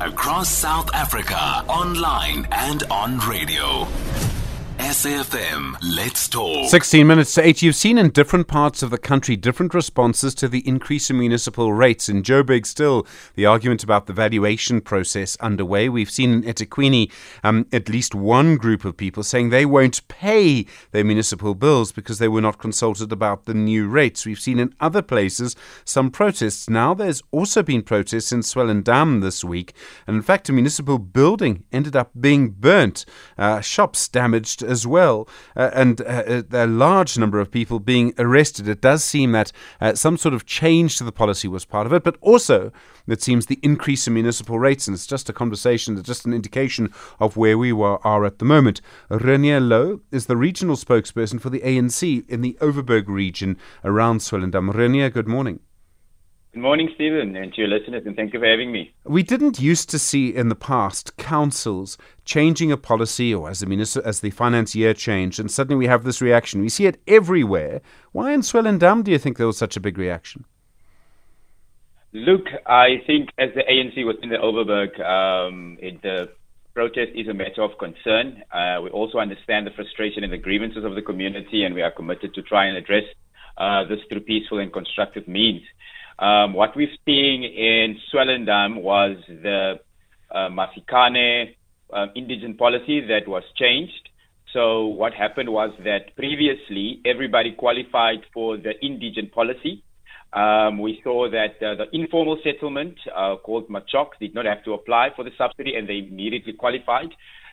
across South Africa, online and on radio. SAFM, let's talk. 16 minutes to 8. You've seen in different parts of the country different responses to the increase in municipal rates. In Joburg, still, the argument about the valuation process underway. We've seen in eThekwini um, at least one group of people saying they won't pay their municipal bills because they were not consulted about the new rates. We've seen in other places some protests. Now there's also been protests in Swellendam this week. And in fact, a municipal building ended up being burnt, uh, shops damaged as well, uh, and uh, a large number of people being arrested. It does seem that uh, some sort of change to the policy was part of it, but also it seems the increase in municipal rates, and it's just a conversation, it's just an indication of where we were, are at the moment. Renier Louw is the regional spokesperson for the ANC in the Overberg region around Swellendam. Renier, good morning. Good morning, Stephen, and to your listeners, and thank you for having me. We didn't used to see in the past councils changing a policy or as the minister, as the financier changed, and suddenly we have this reaction. We see it everywhere. Why in Swellendam do you think there was such a big reaction? Look, I think as the ANC was in the Overberg, um, it, the protest is a matter of concern. Uh, we also understand the frustration and the grievances of the community, and we are committed to try and address uh, this through peaceful and constructive means. Um, what we've seen in Swellendam was the uh, Mafikane uh, indigent policy that was changed. So what happened was that previously everybody qualified for the indigent policy. Um, we saw that uh, the informal settlement uh, called Machok did not have to apply for the subsidy and they immediately qualified.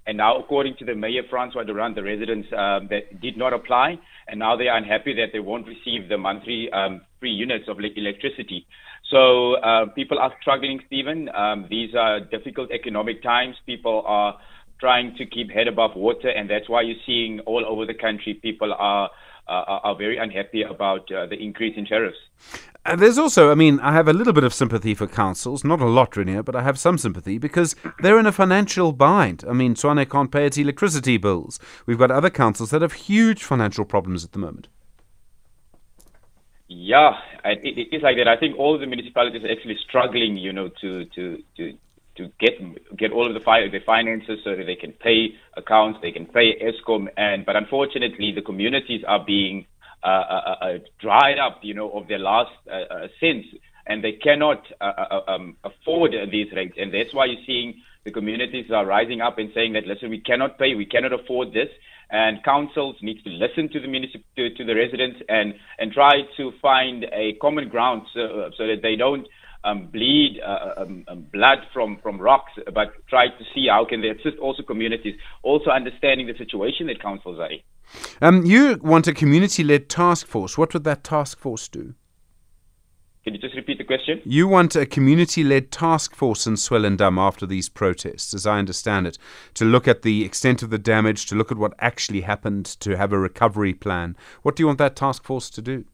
And now, according to the mayor, Francois Durand, the residents um, that did not apply, and now they are unhappy that they won't receive the monthly um, free units of electricity. So uh, people are struggling, Stephen. Um, these are difficult economic times. People are trying to keep head above water, and that's why you're seeing all over the country people are uh, are very unhappy about uh, the increase in tariffs. And there's also, I mean, I have a little bit of sympathy for councils, not a lot, Renier, but I have some sympathy because they're in a financial bind. I mean, Tshwane can't pay its electricity bills. We've got other councils that have huge financial problems at the moment. Yeah, it, it is like that. I think all the municipalities are actually struggling, you know, to to to to get get all of the fi- the finances so that they can pay accounts, they can pay Eskom, and but unfortunately, the communities are being uh, uh, uh, dried up, you know, of their last uh, uh, cents, and they cannot uh, um, afford these rates, and that's why you're seeing the communities are rising up and saying that listen, we cannot pay, we cannot afford this, and councils need to listen to the municip- to, to the residents and and try to find a common ground so, so that they don't um, bleed uh, um, um, blood from, from rocks, but try to see how can they assist also communities, also understanding the situation that councils are in. Um, you want a community-led task force. What would that task force do? Can you just repeat the question? You want a community led task force in Swellendam after these protests, as I understand it, to look at the extent of the damage, to look at what actually happened, to have a recovery plan. What do you want that task force to do?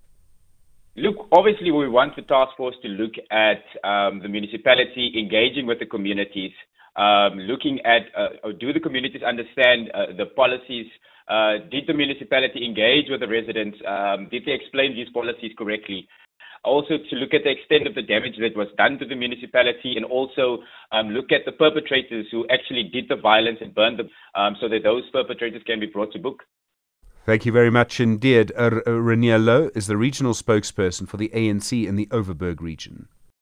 Look, obviously, we want the task force to look at um, the municipality engaging with the communities, um, looking at uh, do the communities understand uh, the policies? Uh, did the municipality engage with the residents? Um, did they explain these policies correctly? Also, to look at the extent of the damage that was done to the municipality, and also um, look at the perpetrators who actually did the violence and burned them, um, so that those perpetrators can be brought to book. Thank you very much indeed. Uh, Renier Louw is the regional spokesperson for the ANC in the Overberg region.